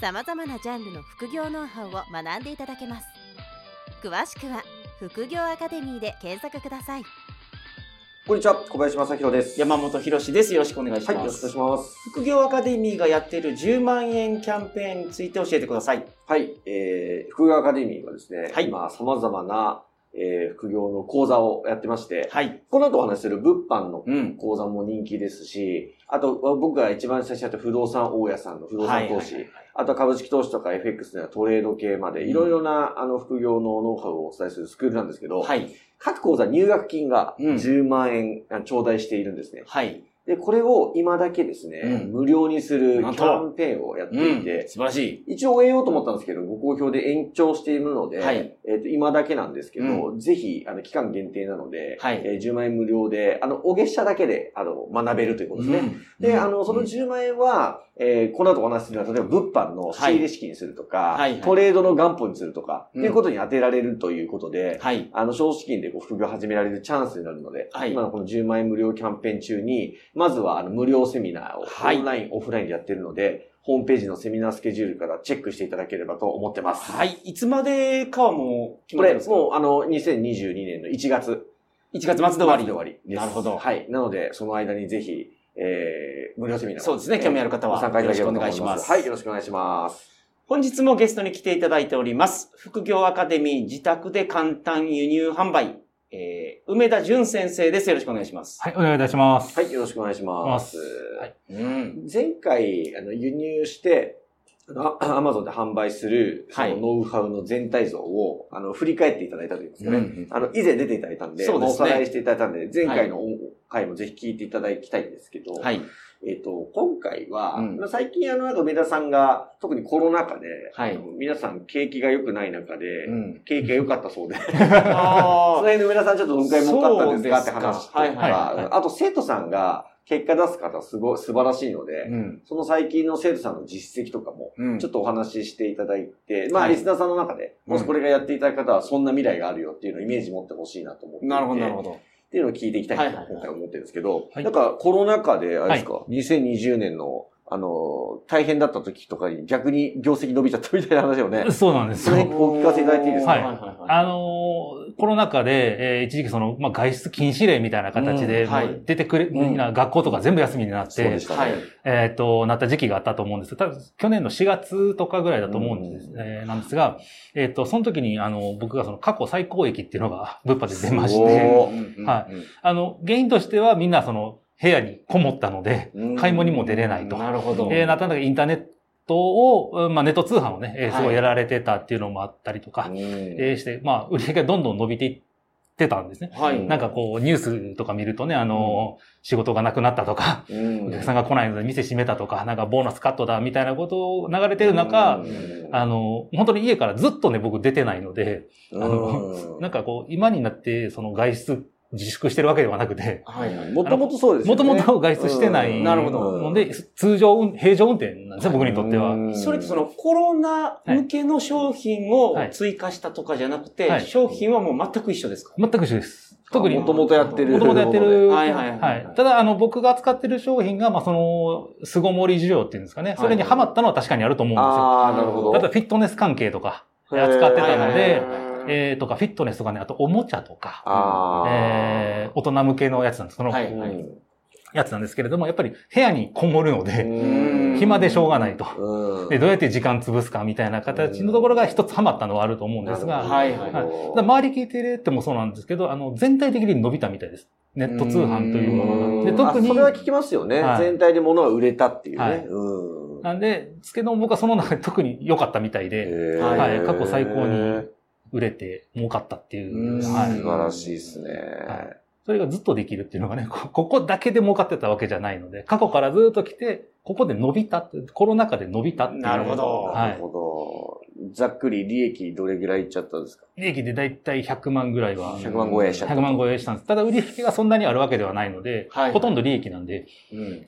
さまざまなジャンルの副業ノウハウを学んでいただけます詳しくは副業アカデミーで検索くださいこんにちは、小林正宏です。山本博史です。よろしくお願いします。はい、よろしくお願いします。副業アカデミーがやっている10万円キャンペーンについて教えてください。はい、えー、副業アカデミーはですね、はい今、様々な、えー、副業の講座をやってまして、はい。この後お話しする物販のうん。講座も人気ですし、あと、僕が一番最初やった不動産大家さんの不動産投資、はいはいあとは株式投資とか FX のトレード系まで、うんいろいろな、あの、副業のノウハウをお伝えするスクールなんですけど、はい。各講座入学金がうん10万円あ頂戴しているんですね。はい。で、これを今だけですね、うん。無料にするキャンペーンをやっていて、素晴らしい。一応終えようと思ったんですけど、ご好評で延長しているので、はい。えっ、と、今だけなんですけど、ぜひ、あの、期間限定なので、はい。えー10万円無料で、あの、お月謝だけで、あの、学べるということですね。うん。で、あの、そのうん。10万円は、えーこの後お話しするのは、例えば物販の仕入れ資金にするとか、トレードの元本にするとか、うん。っていうことに当てられるということで、はい。あの、少資金でこう副業を始められるチャンスになるので、はい。今のこの10万円無料キャンペーン中に、まずはあの無料セミナーをはいオンライン、オフラインでやってるので、ホームページのセミナースケジュールからチェックしていただければと思ってます。はい。いつまでかはもう決これ、まってますか？もうあの、2022年の1月。1月末で終わり。で終わりです。なるほどはい。なので、その間にぜひ、えー、無料セミナー、そうですね興味ある方はご参加いただければと思いよろしくお願いしますはい、よろしくお願いします。本日もゲストに来ていただいております。副業アカデミー自宅で簡単輸入販売。えー、梅田淳先生です。よろしくお願いします。はい、お願いいたします。はい、よろしくお願いします。はいうん。前回、あの、輸入して、アマゾンで販売する、そはい。のノウハウの全体像を、あの、振り返っていただいたといいますかね。うんあの、以前出ていただいたんで、そうですね。まあおさらいしていただいたんで、前回の回もぜひ聞いていただきたいんですけど、はい。えっ、と、今回は、うん。まあ最近あの、なんか梅田さんが、特にコロナ禍で、はい。皆さん景気が良くない中で、うん。景気が良かったそうで、そのあ辺の梅田さんちょっとどのくらい儲かったんですかって話とか、はいはいはい。あと生徒さんが結果出す方すごい素晴らしいので、うん。その最近の生徒さんの実績とかも、うん。ちょっとお話ししていただいて、まあ、はいリスナーさんの中で、うんもしこれがやっていただく方は、そんな未来があるよっていうのをイメージ持ってほしいなと思っていて。なるほど、なるほど。ど。っていうのを聞いていきたいなとはいはいはい今回思ってるんですけど、はいなんかコロナ禍で、あれですか、2020年の、あの、大変だった時とかに逆に業績伸びちゃったみたいな話をね、そうなんですよ。その辺お聞かせいただいていいですか？はいはいあのーコロナ禍で、えー一時期その、まあ、外出禁止令みたいな形で、うんはい。出てくれ、んみん。な学校とか全部休みになって、そうでしたね。はい。えっ、と、なった時期があったと思うんです。多分去年の4月とかぐらいだと思うんです、うん。えーなんですが、えっ、と、その時に、あの、僕がその過去最高益っていうのが物販で出まして、うんはいあの、原因としてはみんなその部屋にこもったので、うん。買い物にも出れないと。なるほど。えー、なかなかインターネットを、うんまあ、ネット通販をね、えーすごいやられてたっていうのもあったりとか、うん。えーして、まあ、売り上げがどんどん伸びていってたんですね。はい。なんかこう、ニュースとか見るとね、あの、仕事がなくなったとか、うん。お客さんが来ないので店閉めたとか、なんかボーナスカットだみたいなことを流れてる中、うん。あの、本当に家からずっとね、僕出てないので、うん。あのなんかこう、今になって、その外出自粛してるわけではなくて、はいはい。もともとそうですよもね。ともと外出してないうんなるほどので、通常運、平常運転なんですね、僕にとっては。うんそれってそのコロナ向けの商品を追加したとかじゃなくて、はい商品はもう全く一緒ですか？全く一緒です。特に、もともとやってる。もともとやってる。はいはいはいはい。ただ、あの、僕が扱ってる商品が、まあ、その、巣ごもり需要っていうんですかね。それにハマったのは確かにあると思うんですよ。ああ、なるほど。例えば、フィットネス関係とか、扱ってたのではいはいはい、えー、とか、フィットネスとかね、あと、おもちゃとか。えー、大人向けのやつなんです。その、はいうんやつなんですけれども、やっぱり部屋にこもるので、ん暇でしょうがないと。うんで、どうやって時間潰すかみたいな形のところが一つハマったのはあると思うんですが、はいはいはい周り聞いてってもそうなんですけど、あの、全体的に伸びたみたいです。ネット通販というものが。で、うん特にあそれ、は聞きますよね。はい全体で物が売れたっていうね。はいうんなんで、ですけど僕はその中で特に良かったみたいで、はい過去最高に売れて儲かったっていう。う、ん。はい。素晴らしいですね。それがずっとできるっていうのがね、こここだけで儲かってたわけじゃないので、過去からずっと来て、ここで伸びたって、コロナ禍で伸びたっていう。なるほどはいなるほど。ざっくり利益どれぐらいいっちゃったんですか？利益でだいたい100万ぐらいは。100万超えした100万超えしたんです。ただ売り引きがそんなにあるわけではないので、はいほとんど利益なんで、うん。はい。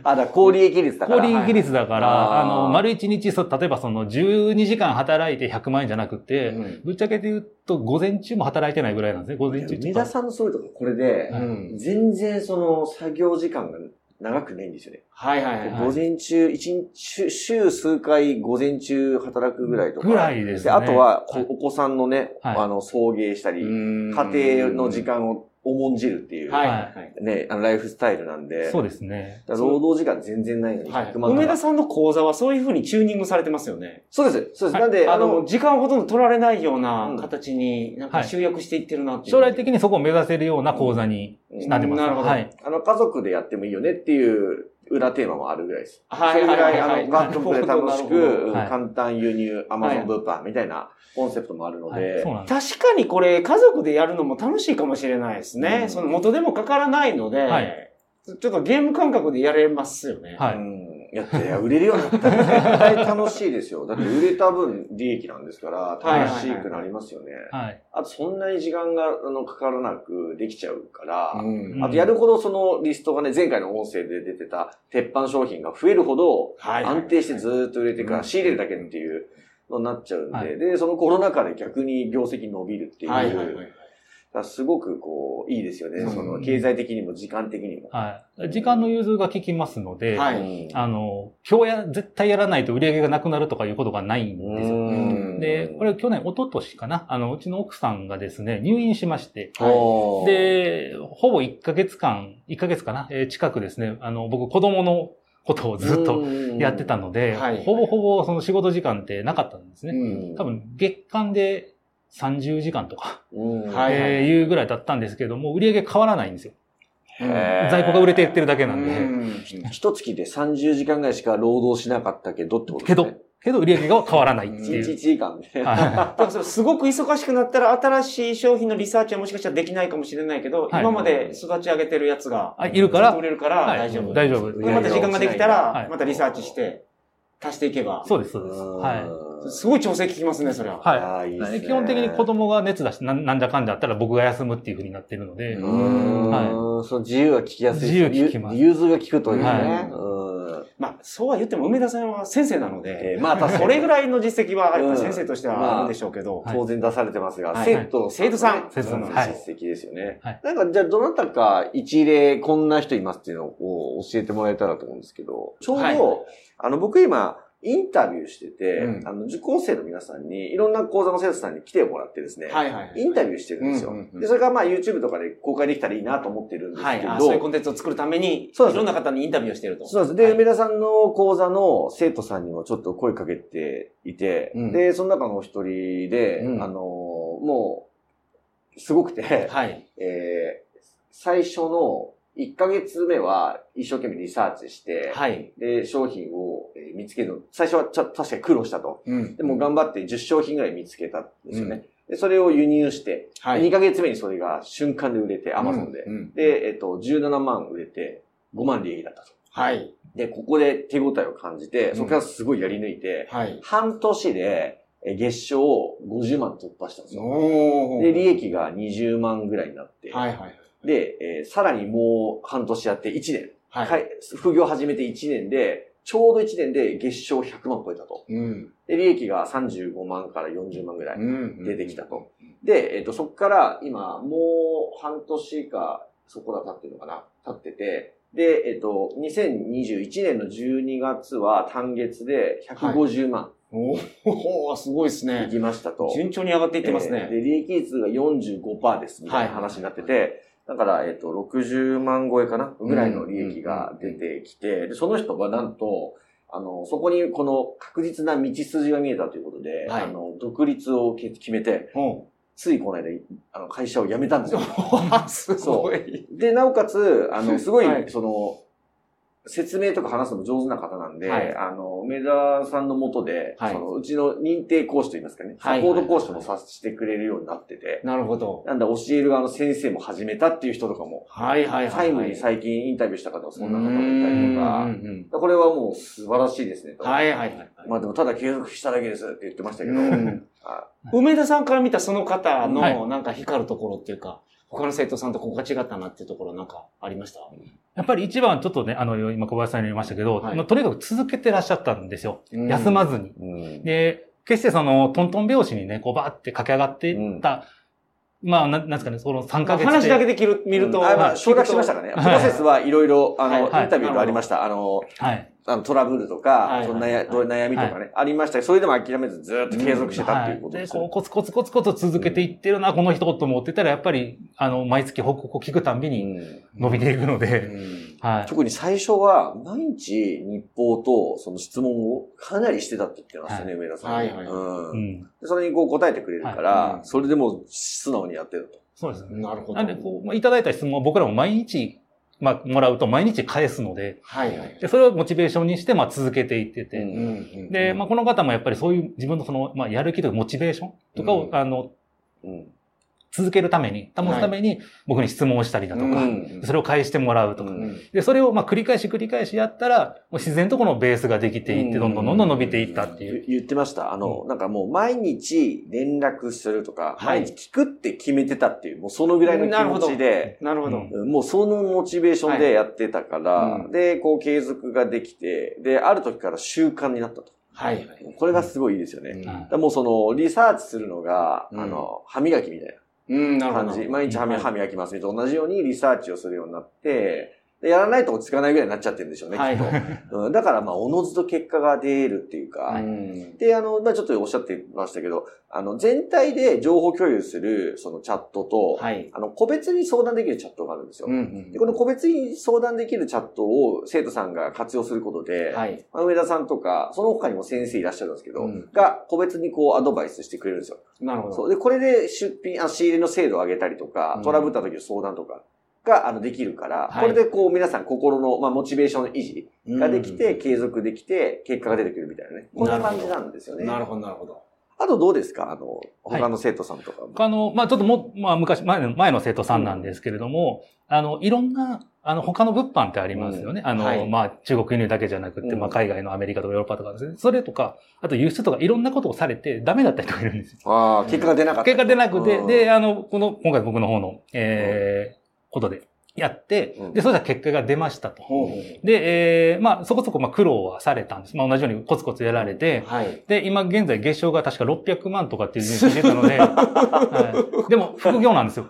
あ、だから高利益率だから。高利益率だから、はいあの、丸1日、そ例えばその12時間働いて100万円じゃなくて、うんぶっちゃけて言うと午前中も働いてないぐらいなんですね。午前中梅田さんのそういうとここれで、うん全然その作業時間が長くないんですよね。はいはいはい。午前中、一日、週週数回午前中働くぐらいとか。ぐらいですねあとは、こはいお子さんのね、はいあの、送迎したり、家家庭の時間を重んじるっていう、はいはいね、あのライフスタイルなんで。そうですね。労働時間全然ないのにはい。100万とか。梅田さんの講座はそういうふうにチューニングされてますよね。そうです。そうです。はいなんで、あの、時間をほとんど取られないよううなん形に、なんか集約していってるなっていう。将来的にそこを目指せるような講座になってます。なるほどはい。あの、家族でやってもいいよねっていう裏テーマもあるぐらいです。はいそれぐらい、あの、ワークプで楽しく、簡単輸入、アマゾン物販みたいなコンセプトもあるのはいで。確かにこれ、家族でやるのも楽しいかもしれないですね。うんその元でもかからないので、はいちょっとゲーム感覚でやれますよね。はいうん。やって、いや売れるようになったら絶対楽しいですよ。だって売れた分利益なんですから、はい楽しくなりますよね。はい。あと、そんなに時間があのかからなくできちゃうから、うんあと、やるほどそのリストがね、前回の音声で出てた鉄板商品が増えるほど、はい安定してずーっと売れてからうん仕入れるだけっていうのになっちゃうんで、はいで、そのコロナ禍で逆に業績伸びるっていう、はいはいはい。すごくこう、いいですよね。うんその経済的にも時間的にも。はい。時間の融通が効きますので、はいうんあの、今日や、絶対やらないと売り上げがなくなるとかいうことがないんですよ。うんで、これ去年、一昨年かな、あの、うちの奥さんがですね、入院しまして、おー、で、ほぼ1ヶ月間、1ヶ月かな、えー近くですね、あの、僕子供のことをずっとやってたので、はいほぼほぼその仕事時間ってなかったんですね。うん多分月間で30時間とか、うん、はいえーいうぐらいだったんですけども、売り上げ変わらないんですよ。へー在庫が売れていってるだけなんで。うん一月で30時間ぐらいしか労働しなかったけどってことでけどすね。、けど売り上げが変わらないって1いう。日1時間で。はだからそれすごく忙しくなったら新しい商品のリサーチはもしかしたらできないかもしれないけど、はい今まで育ち上げてるやつがあいるから？売れるからはい大丈夫。大丈夫。また時間ができたら、はいまたリサーチして足していけば。そうです、そうです。はい。すごい調整効きますね、それは。はいいいね基本的に子供が熱出してなんなんじゃかんじゃあったら僕が休むっていうふうになってるので、ううんーん、その自由が聞きやすい。自由聞きます融通が聞くというね。はいうんまあ、そうは言っても梅田さんは先生なので、えーまあそれぐらいの実績は先生としてはあるんでしょうけど、はい。当然出されてますが、はい生徒生徒さん生徒さん。のはい。実績ですよね。はい。なんか、じゃあ、どなたか一例こんな人いますっていうのを教えてもらえたらと思うんですけど、ちょうど、はいあの、僕今、インタビューしてて、うんあの、受講生の皆さんに、いろんな講座の生徒さんに来てもらってですね、はいはい。インタビューしてるんですよ。うんうんうんで、それがまあ YouTube とかで公開できたらいいなと思ってるんですはい。けど、あそういうコンテンツを作るために、いろんな方にインタビューをしていると。そうです。で、はい梅田さんの講座の生徒さんにもちょっと声かけていて、うんで、その中のお一人で、うんあの、もう、すごくて、はい。えー最初の1ヶ月目は一生懸命リサーチして、はい。で、商品をえー見つけるの、最初はちょ確かに苦労したと。うんでも頑張って10商品ぐらい見つけたんですよね。で、それを輸入して、はい。2ヶ月目にそれが瞬間で売れて、アマゾンで。うんうんで、えっと、17万売れて、5万利益だったと。はい。で、ここで手応えを感じて、そこからすごいやり抜いて、はい。半年でえ月賞を50万突破したんですよ。で、利益が20万ぐらいになって、はいはい。で、えーさらにもう半年やって1年、はい。副業始めて1年で、ちょうど1年で月賞100万超えたと。うん。で、利益が35万から40万ぐらいうん出てきたと。で、えっ、と、そこから今、もう半年か、そこら経ってるのかな？経ってて、で、えっ、と、2021年の12月は単月で150万おおすごいですいね。きましたと。順調に上がっていってますね。えーで、利益率が45%です、みたいな話になってて、だから、えっ、と、60万超えかな？ぐらいの利益が出てきて、で、その人はなんと、あの、そこにこの確実な道筋が見えたということで、はいあの、独立を決決めて、うん。ついこの間、あの、会社を辞めたんですよ。すごい。で、なおかつ、あの、すごい、はいその、説明とか話すのも上手な方なんで、はいあの、の、梅田さんのもとで、はい。そのうちの認定講師といいますかね、はい。サポート講師もさせてくれるようになってて、なるほど。なんだ、教える側の先生も始めたっていう人とかも、はいはいはい。最後に最近インタビューした方はそんな方もいたりとか、これはもう素晴らしいですね。と。はいはいはい。まあでもただ継続しただけですって言ってましたけど、梅田さんから見たその方はのなんか光るところっていうか、他の生徒さんとここが違ったなっていうところなんかありました？やっぱり一番ちょっとね、あの、今小林さんに言いましたけど、はい。まあとにかく続けてらっしゃったんですよ。うん休まずに。うんで、決してその、トントン拍子にね、こうバーって駆け上がっていった、まあ、ななんですかね、その3ヶ月で。話だけできる、見ると。あまあ、省略しましたかね。プロセスはいろいろ、あの、はいインタビューでありました。あの、はい。あのトラブルとはか、いその悩みとかね、ありましたけどそれでも諦めずずっと継続してたっていうことはい。で、ですよね。こう、コツコツコツコツ続けていってるな、この人と思ってたら、やっぱり、あの、毎月報告を聞くたんびにうん伸びていくのうで、んはい。特に最初は、毎日日報とその質問をかなりしてたって言ってましたね、上田さん。はいはいうんうん。でそれにこう答えてくれるかはいらう、んそれでもう素直にやってると。そうですね。なるほど。なんで、こう、まあいただいた質問は僕らも毎日、まあ、もらうと毎日返すので、はいはい。で、それをモチベーションにして、まあ、続けていってて、うんうんで、まあ、この方もやっぱりそういう自分のその、まあ、やる気とかモチベーションとかを、うん。あの、うん続けるために、保つために、僕に質問をしたりだとか、うんそれを返してもらうとか。で、それをまあ繰り返し繰り返しやったら、もう自然とこのベースができていって、どんどんどんどん伸びていったっていう。言言ってました。あの、なんかもう毎日連絡するとか、はい毎日聞くって決めてたっていう、もうそのぐらいの気持ちで、なるほど。うんもうそのモチベーションでやってたから、で、こう継続ができて、で、ある時から習慣になったと。はいはい。これがすごいいいですよね。もうその、リサーチするのが、うんあの、歯磨きみたい。な感じ。毎日歯磨きますみたいな。同じようにリサーチをするようになって、でやらないと落ち着かないぐらいになっちゃってるんでしょうね、はいきっと。うん、だからまあ、おのずと結果が出るっていうか、うんで、あの、まあちょっとおっしゃってましたけど、あの、全体で情報共有する、そのチャットと、はい。あの、個別に相談できるチャットがあるんですよ。うんうんで、この個別に相談できるチャットを生徒さんが活用することで、はい。まあ上田さんとか、その他にも先生いらっしゃるんですけど、うんが個別にこうアドバイスしてくれるんですよ。なるほど。そう。で、これで出品、あ仕入れの精度を上げたりとか、うんトラブった時の相談とかが、あの、できるから、はいこれでこう皆さん心の、まあ、モチベーションの維持ができて、うん継続できて、結果が出てくるみたいなね。こんな感じなんですよね。なるほど、なるほど。あとどうですか？あの、はい他の生徒さんとかも。あの、まあ、ちょっとも、まあ、昔、前の、前の生徒さんなんですけれども、あの、いろんな、あの、他の物販ってありますよね。あの、はいまあ、中国輸入だけじゃなくて、うんまあ、海外のアメリカとかヨーロッパとかですね。それとか、あと輸出とかいろんなことをされてダメだった人がいるんですよ。ああ、結果が出なかった。結果出なくて、うんで、あの、この、今回僕の方の、えー、ことでやってうん、で、そしたら結果が出ましたと。で、えー、まあ、そこそこ、まあ、苦労はされたんです。まあ、同じようにコツコツやられて、はい。で、今現在月賞が確か600万とかっていうニュースが出たので、はい、でも副業なんですよ。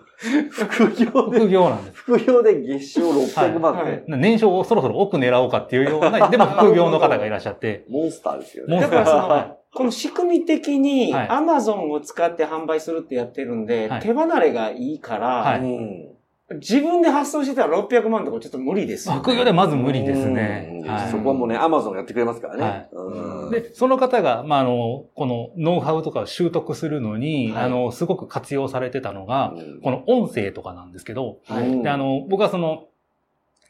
副業で、副業なんです。副業で月賞600万って、はい。年商をそろそろ奥狙おうかっていうような、でも副業の方がいらっしゃって、モンスターですよね。モンスター。だからそはの、この仕組み的にはい。Amazon を使って販売するってやってるんで、はい。手離れがいいから、はい。うん自分で発送してたら600万とかちょっと無理ですよ、ね。副業でまず無理ですね。うん。はい。そこはもうね、アマゾンやってくれますからね。はい。うん。で、その方が、まあ、あの、このノウハウとかを習得するのに、はい。あの、すごく活用されてたのが、うん。この音声とかなんですけど、で、あの、僕はその、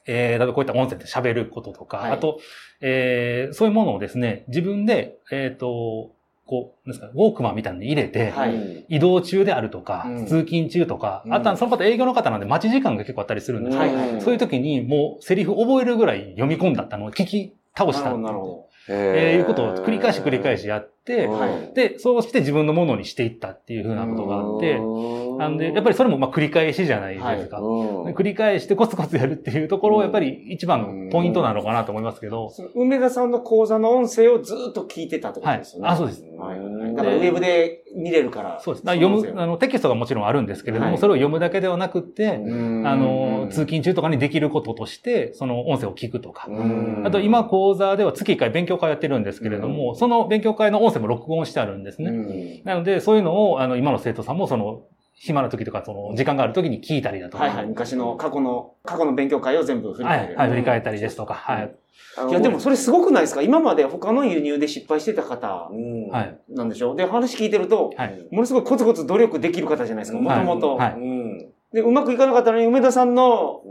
えー、例えばこういった音声で喋ることとか、はい。あと、えー、そういうものをですね、自分で、えっ、と、こう、なんですか、ウォークマンみたいに入れて、はい。うん移動中であるとか、うん。通勤中とか、うん。あとはその方営業の方なんで待ち時間が結構あったりするんですよ、はいはいそういう時にもうセリフ覚えるぐらい読み込んだったのを聞き倒したなるほど、えーいうことを繰り返し繰り返しやって。で、そうして自分のものにしていったっていうふうなことがあって、なんで、やっぱりそれもまあ繰り返しじゃないですか。うん。繰り返してコツコツやるっていうところをやっぱり一番ポイントなのかなと思いますけど、梅田さんの講座の音声をずっと聞いてたってことですよね。はい。あそうです。はいはいはいだからウェブで見れるから。そうです。読む、あの、テキストがもちろんあるんですけれども、はいそれを読むだけではなくって、声あの、通勤中とかにできることとして、その音声を聞くとか。うんあと今講座では月1回勉強会やってるんですけれども、その勉強会の音声も録音してあるんですね。うんなので、そういうのを、あの、今の生徒さんも、その、暇な時とか、その、時間がある時に聞いたりだとか。はいはい。昔の過去の、過去の勉強会を全部振りはい、返る。はい、振り返ったりですとか、はい。いや、でもそれすごくないですか？今まで他の輸入で失敗してた方。なんでしょう？で、話聞いてると、はい。ものすごいコツコツ努力できる方じゃないですか、もともと。はいうんで、うまくいかなかったのに、梅田さんの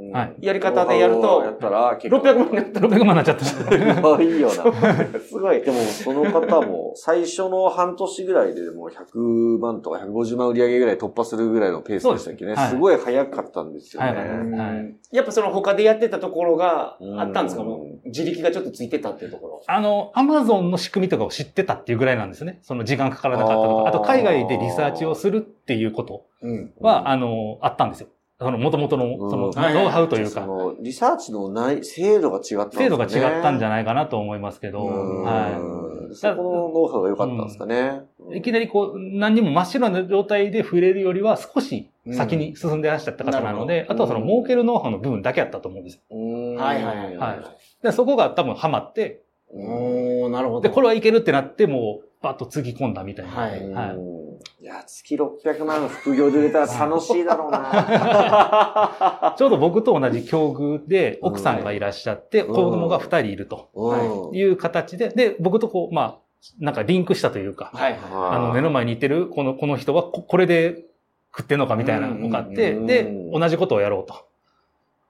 やり方でやるとやったら結構600万になったら、600万になっちゃった。すごいよな。すごい。でも、その方も、最初の半年ぐらいでもう100万とか150万売り上げぐらい突破するぐらいのペースでしたっけね。すはいすごい早かったんですよね。やっぱその他でやってたところがうんあったんですか？もう自力がちょっとついてたっていうところ。あの、アマゾンの仕組みとかを知ってたっていうぐらいなんですよね。その時間かからなかったとか。あと、海外でリサーチをするっていうことうん。は、あの、あったんですよ。その、元々の、その、うんノウハウというか、その、リサーチのない、精度が違ったんですよね。精度が違ったんじゃないかなと思いますけど、うんはそこのノウハウが良かったんですかね。い。いきなりこう、何にも真っ白な状態で触れるよりは少し先に進んでらっしゃった方なので、うんあとはその儲けるノウハウの部分だけやったと思うんですよ。うんはいはいはいはいで、そこが多分ハマって、おー、なるほど。で、これはいけるってなって、もう、バッとつぎ込んだみたいな。はいはいうんいや、月600万副業で売れたら楽しいだろうな。ちょうど僕と同じ境遇で、奥さんがいらっしゃって、うん子供が二人いるとうんいう形で、で、僕とこう、まあ、なんかリンクしたというか、はいはい。あの、目の前にいてる、この、この人はこ、これで食ってんのかみたいなのがあって、うんで、同じことをやろうと。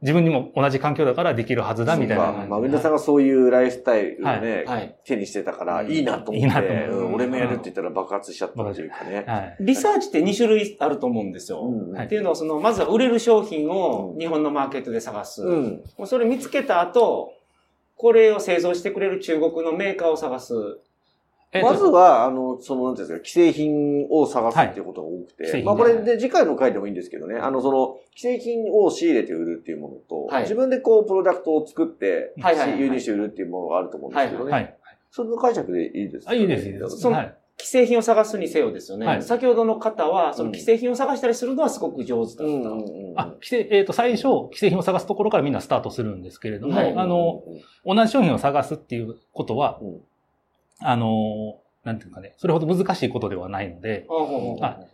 自分にも同じ環境だからできるはずだみたいな。まあ、上田さんがそういうライフスタイルをね、はい。手にしてたから、うんいいなと思って、いいなと思ううん俺もやるって言ったら爆発しちゃったっていうかね。はい。リサーチって2種類あると思うんですよ。うんはいっていうのは、その、まずは売れる商品をうん日本のマーケットで探す。うん。もうそれ見つけた後、これを製造してくれる中国のメーカーを探す。えっとまずは、あの、その、なんていうんですか、既製品を探すっていうことが多くて、はいまあこれで次回の回でもいいんですけどね、あの、その、既製品を仕入れて売るっていうものと、はい自分でこう、プロダクトを作って、はいはいはい輸入して売るっていうものがあると思うんですけどね。はい。その解釈でいいですか、あ、いいです、いいです。そのはい。既製品を探すにせよですよね。はい先ほどの方は、その既製品を探したりするのはすごく上手だった。うんうんうん。あ、規制、えっ、と、最初、既製品を探すところからみんなスタートするんですけれども、はいあの、同じ商品を探すっていうことは、うんあの、なんていうかね、それほど難しいことではないので、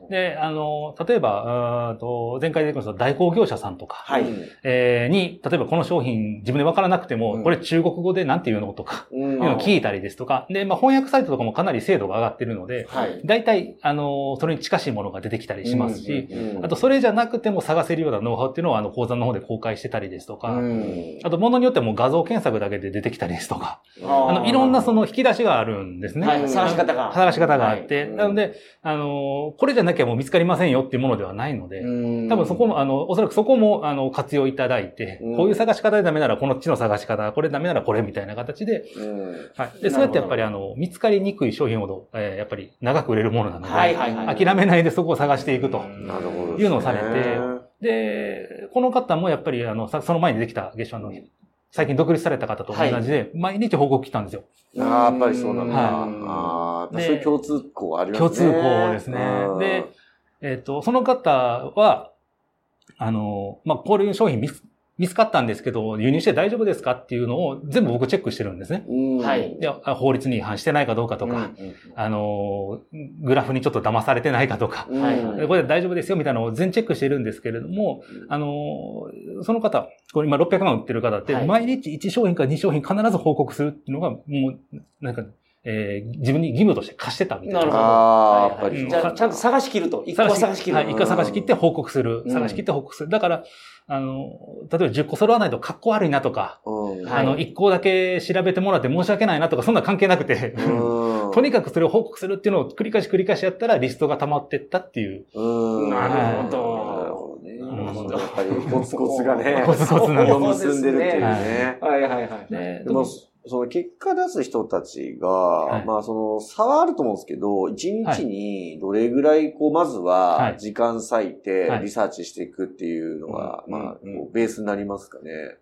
で、あの、例えば、と前回出てきました代行業者さんとか、はい。うんえーに、例えばこの商品自分でわからなくても、うん。これ中国語でなんて言うのとか、うん。いうのを聞いたりですとか、で、まあ、翻訳サイトとかもかなり精度が上がってるので、はい。大体、あの、それに近しいものが出てきたりしますし、うんあと、それじゃなくても探せるようなノウハウっていうのを、あの、講座の方で公開してたりですとか、うん。あと、ものによってはもう画像検索だけで出てきたりですとか、あの、いろんなその引き出しがあるんですね。はい、探し方が。探し方があって、はいなので、あの、これじゃなきゃもう見つかりませんよっていうものではないので、うん多分そこも、あの、おそらくそこも、あの、活用いただいて、うんこういう探し方でダメならこのっちの探し方、これダメならこれみたいな形で、うんはい。で、そうやってやっぱりあの、見つかりにくい商品ほど、えーやっぱり長く売れるものなので、はいはいはい。諦めないでそこを探していくと。なるほどですね。いうのをされてで、この方もやっぱりあの、さその前にできた月賞の、最近独立された方と同じで、毎日報告来たんですよ。ああ、やっぱりそうなんだ。はいあそういう共通項ありますね。共通項ですねうんで、えっ、と、その方は、あの、まあ、こういう商品見つ見つかったんですけど、輸入して大丈夫ですかっていうのを全部僕チェックしてるんですね。うん。はい。法律に違反してないかどうかとか、うんあの、グラフにちょっと騙されてないかとか、うん。はいはい。でこれで大丈夫ですよみたいなのを全チェックしてるんですけれども、あの、その方、これ今600万売ってる方って、はい。毎日1商品か2商品必ず報告するっていうのが、もう、なんか、えー自分に義務として課してたみたいな。なるほど。ああ、はいやっぱりじゃあ、ちゃんと探し切ると。一個は探し切る。はい、一回探し切って報告する。うん探し切って報告する。だから、あの、例えば10個揃わないと格好悪いなとか、あの、1個だけ調べてもらって申し訳ないなとか、そんな関係なくて、うん とにかくそれを報告するっていうのを繰り返し繰り返しやったらリストが溜まってったっていう。うんなるほどなるほどね。なるほどやっぱりコツコツがね、コツコツなんです実を結んでるっていうね。はいはいはい。その結果出す人たちが、はい。まあその差はあると思うんですけど、一日にどれぐらいこう、まずははい。時間割いてはい。リサーチしていくっていうのが、うん。まあベースになりますかね。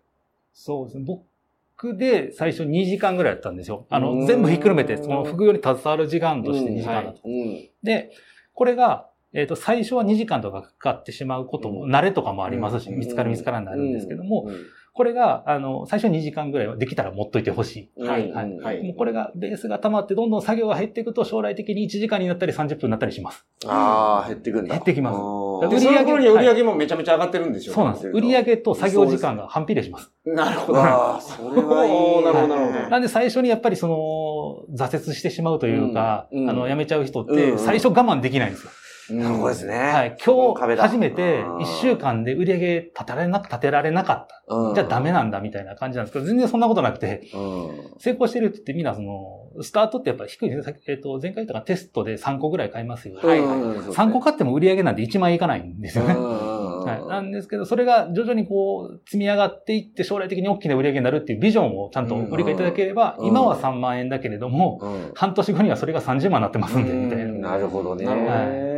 そうですね。僕で最初2時間ぐらいやったんですよ。あの、うん。全部ひっくるめて、その副業に携わる時間として2時間だと。うん。で、これが、えっ、と、最初は2時間とかかかってしまうことも、うん。慣れとかもありますし、うん。見つかる見つからなるんですけども、うん、これが、あの、最初2時間ぐらいはできたら持っといてほしい。はいうん。はい。もうこれが、ベースが溜まって、どんどん作業が減っていくと、将来的に1時間になったり30分になったりします。ああ、減ってくんだ。減ってきます。あー。で、その頃に売り上げもめちゃめちゃ上がってるんでしょそうなんです。売上と作業時間が反比例します。なるほど。わあ、それはいいな。るほどなるほど。なんで最初にやっぱりその、挫折してしまうというか、あの、辞めちゃう人って、ん。最初我慢できないんですよ。なるほどですね。はい。今日初めてうん1週間で売り上げ立てられな立てられなかった。うんじゃあダメなんだみたいな感じなんですけど、全然そんなことなくて、うん。成功してるって言ってみんなその、スタートってやっぱ低いんですね。えっ、と、前回言ったかなテストで3個ぐらい買いますよ。はいはいうん3個買っても売り上げなんて1万円いかないんですよね。ははい、なんですけど、それが徐々にこう、積み上がっていって、将来的に大きな売り上げになるっていうビジョンをちゃんとご理解いただければ、うん今は3万円だけれども、うん半年後にはそれが30万になってますんで、みたいな。うんなるほどね。なるほどは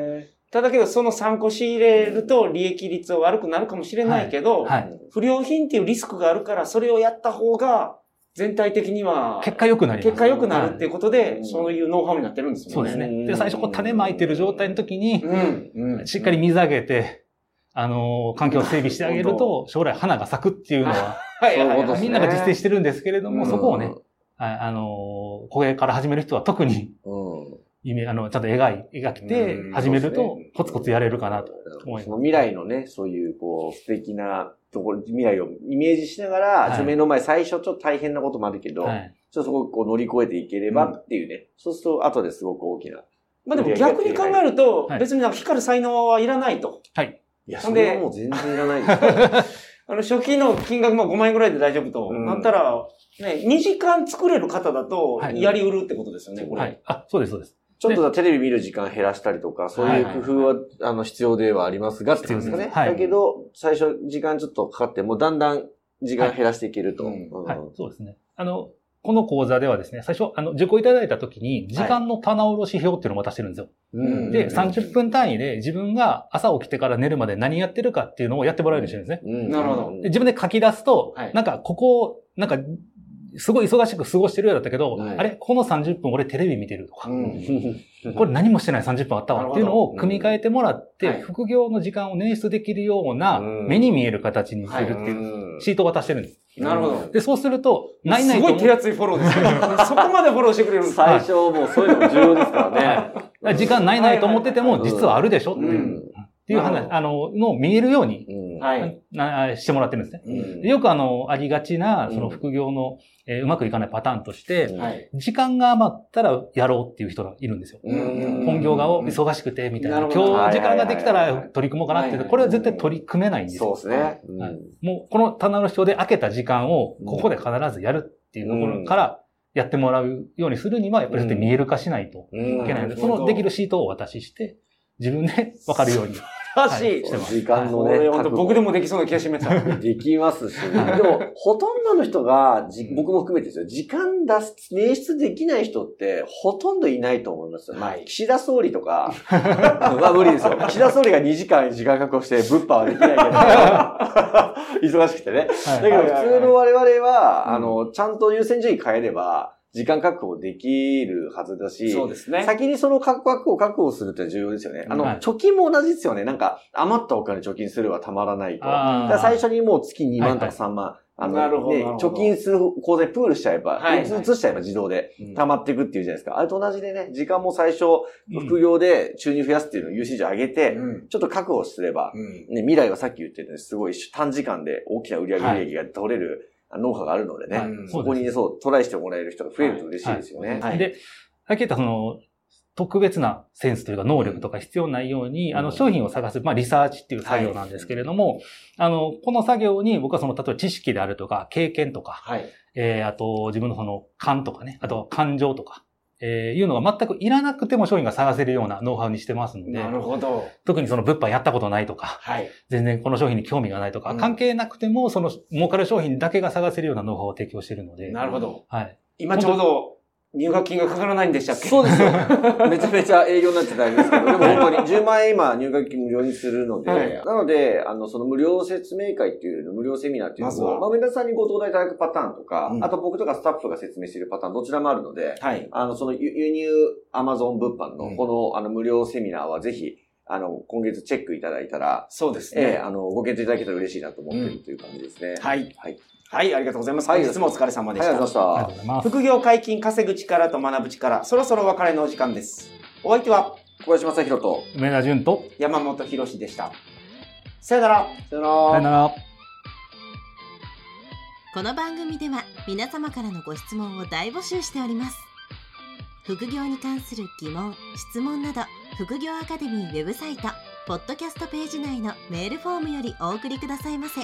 ただけど、その3個仕入れると利益率は悪くなるかもしれないけど、はい。不良品っていうリスクがあるから、それをやった方が、全体的には、結果良くなります。結果良くなるっていうことで、はいそういうノウハウになってるんですよね。そうですね。うんで、最初こう種まいてる状態の時に。しっかり水あげて、あのー環境を整備してあげると、将来花が咲くっていうのは、みんなが実践してるんですけれども、うんそこをね、はいあのーこれから始める人は特に、うん。イメあの、ちゃんと描い、描いてうん始めるとコツコツやれるかなと思いますその未来のね、そういう、こう、素敵なところ、未来をイメージしながら、はい目の前、最初ちょっと大変なこともあるけど、はい。ちょっとそこをこう乗り越えていければっていうね。そうすると、後ですごく大きな。まあでも逆に考えるとはい、別になんか光る才能はいらないと。はい。いや、それはもう全然いらないです。あの、初期の金額も5万円ぐらいで大丈夫と。うんなったら、ね、2時間作れる方だとは、いやりうるってことですよね、これ。はい。あ、そうです、そうです。ちょっとテレビ見る時間減らしたりとか、そういう工夫は、あの、必要ではありますが、ってことですかね。はいだけど、最初、時間ちょっとかかっても、だんだん時間減らしていけると。はい。うん。はい、そうですね。あの、この講座ではですね、最初、あの、受講いただいた時に、時間の棚卸し表っていうのを渡してるんですよ。うん。で、30分単位で自分が朝起きてから寝るまで何やってるかっていうのをやってもらえるようにしてるんですね。うん。なるほどで自分で書き出すと、はい。なんか、ここ、なんか、すごい忙しく過ごしてるようだったけど、はい。あれ？この30分俺テレビ見てるとか、うん。これ何もしてない30分あったわっていうのを組み替えてもらって、副業の時間を捻出できるような、うん。目に見える形にするってはい。いうシートを渡してるんです。なるほど。で、そうすると、ないないすごい手厚いフォローですね。そこまでフォローしてくれる最初、もうそういうのも重要ですからね。時間ないないと思ってても、実はあるでしょってう。いう、んっていう話、あの、のを見えるように、うんはい。なしてもらってるんですね。よくあの、ありがちな、そのうん副業の、えーうまくいかないパターンとして。時間が余ったらやろうっていう人がいるんですよ。うん本業が忙しくて、みたいな。今日時間ができたら取り組もうかなってこれは絶対取り組めないんですよ。そうですね。もう、この棚の表で開けた時間を、ここで必ずやるっていうところから、やってもらうようにするには、やっぱり見える化しないとうんいけないので、そのできるシートをお渡しして、自分で分かるように。らしい。時間のね、僕でもできそうな気がしました。できますし、でも、ほとんどの人が、じ僕も含めてですよ、時間出す、捻出できない人って、ほとんどいないと思います。まあはい、岸田総理とか、まあ無理ですよ。岸田総理が2時間時間確保して、物販はできないけど、忙しくてね。だけど、はい。普通の我々は、うん。あの、ちゃんと優先順位変えれば、時間確保できるはずだし、そうですね。先にその確保を確保するって重要ですよね。あの、はい。貯金も同じですよね。なんか、余ったお金貯金するはたまらないと。最初にもう月2万とかはい3万、あの、なるほどね貯金する口座にプールしちゃえば、はい移しちゃえば自動でうん。溜まっていくっていうじゃないですか。あれと同じでね、時間も最初、うん。副業で収入増やすっていうのを優先順位上げて、うん。ちょっと確保すれば、うん。ね、未来はさっき言ってたすごい短時間で大きな売上利益が取れる、ノウハウがあるのでね、はい。そこにね、そう、トライしてもらえる人が増えると嬉しいですよね。はい。で、さっき言ったその、特別なセンスというか能力とか必要ないように、うん。あの、商品を探す、まあ、リサーチっていう作業なんですけれども、あの、この作業に僕はその、例えば知識であるとか、経験とか、はい。えー、あと、自分のその、感とかね、あと、感情とか、えー、いうのが全くいらなくても商品が探せるようなノウハウにしてますのでな、るほど。特にその物販やったことないとか、はい。全然この商品に興味がないとか、うん関係なくても、その、儲かる商品だけが探せるようなノウハウを提供しているので、なるほど。はい。今ちょうど入学金がかからないんでしたっけ？そうですよ。めちゃめちゃ営業になって大変ですけど、でも本当に10万円今入学金無料にするので、はいなので、あの、その無料説明会っていう、無料セミナーっていうのを、まあ、皆さんにご登壇いただくパターンとか、うんあと僕とかスタッフが説明しているパターン、どちらもあるので、はい。あの、その輸輸入アマゾン物販うんのこの、あの、無料セミナーはぜひ、あの、今月チェックいただいたら、そうですええね。あの、ご検討いただけたら嬉しいなと思ってるという感じですね。はい。はい。はい、ありがとうございます。はい本日もお疲れ様でしたありがとうご。ざいました。副業解禁稼ぐ力と学ぶ力、そろそろお別れのお時間です。お相手は小林正宏と、梅田淳と、山本博史でした。さよなら。さよならさよなら。この番組では皆様からのご質問を大募集しております副業に関する疑問・質問など副業アカデミーウェブサイトポッドキャストページ内のメールフォームよりお送りくださいませ。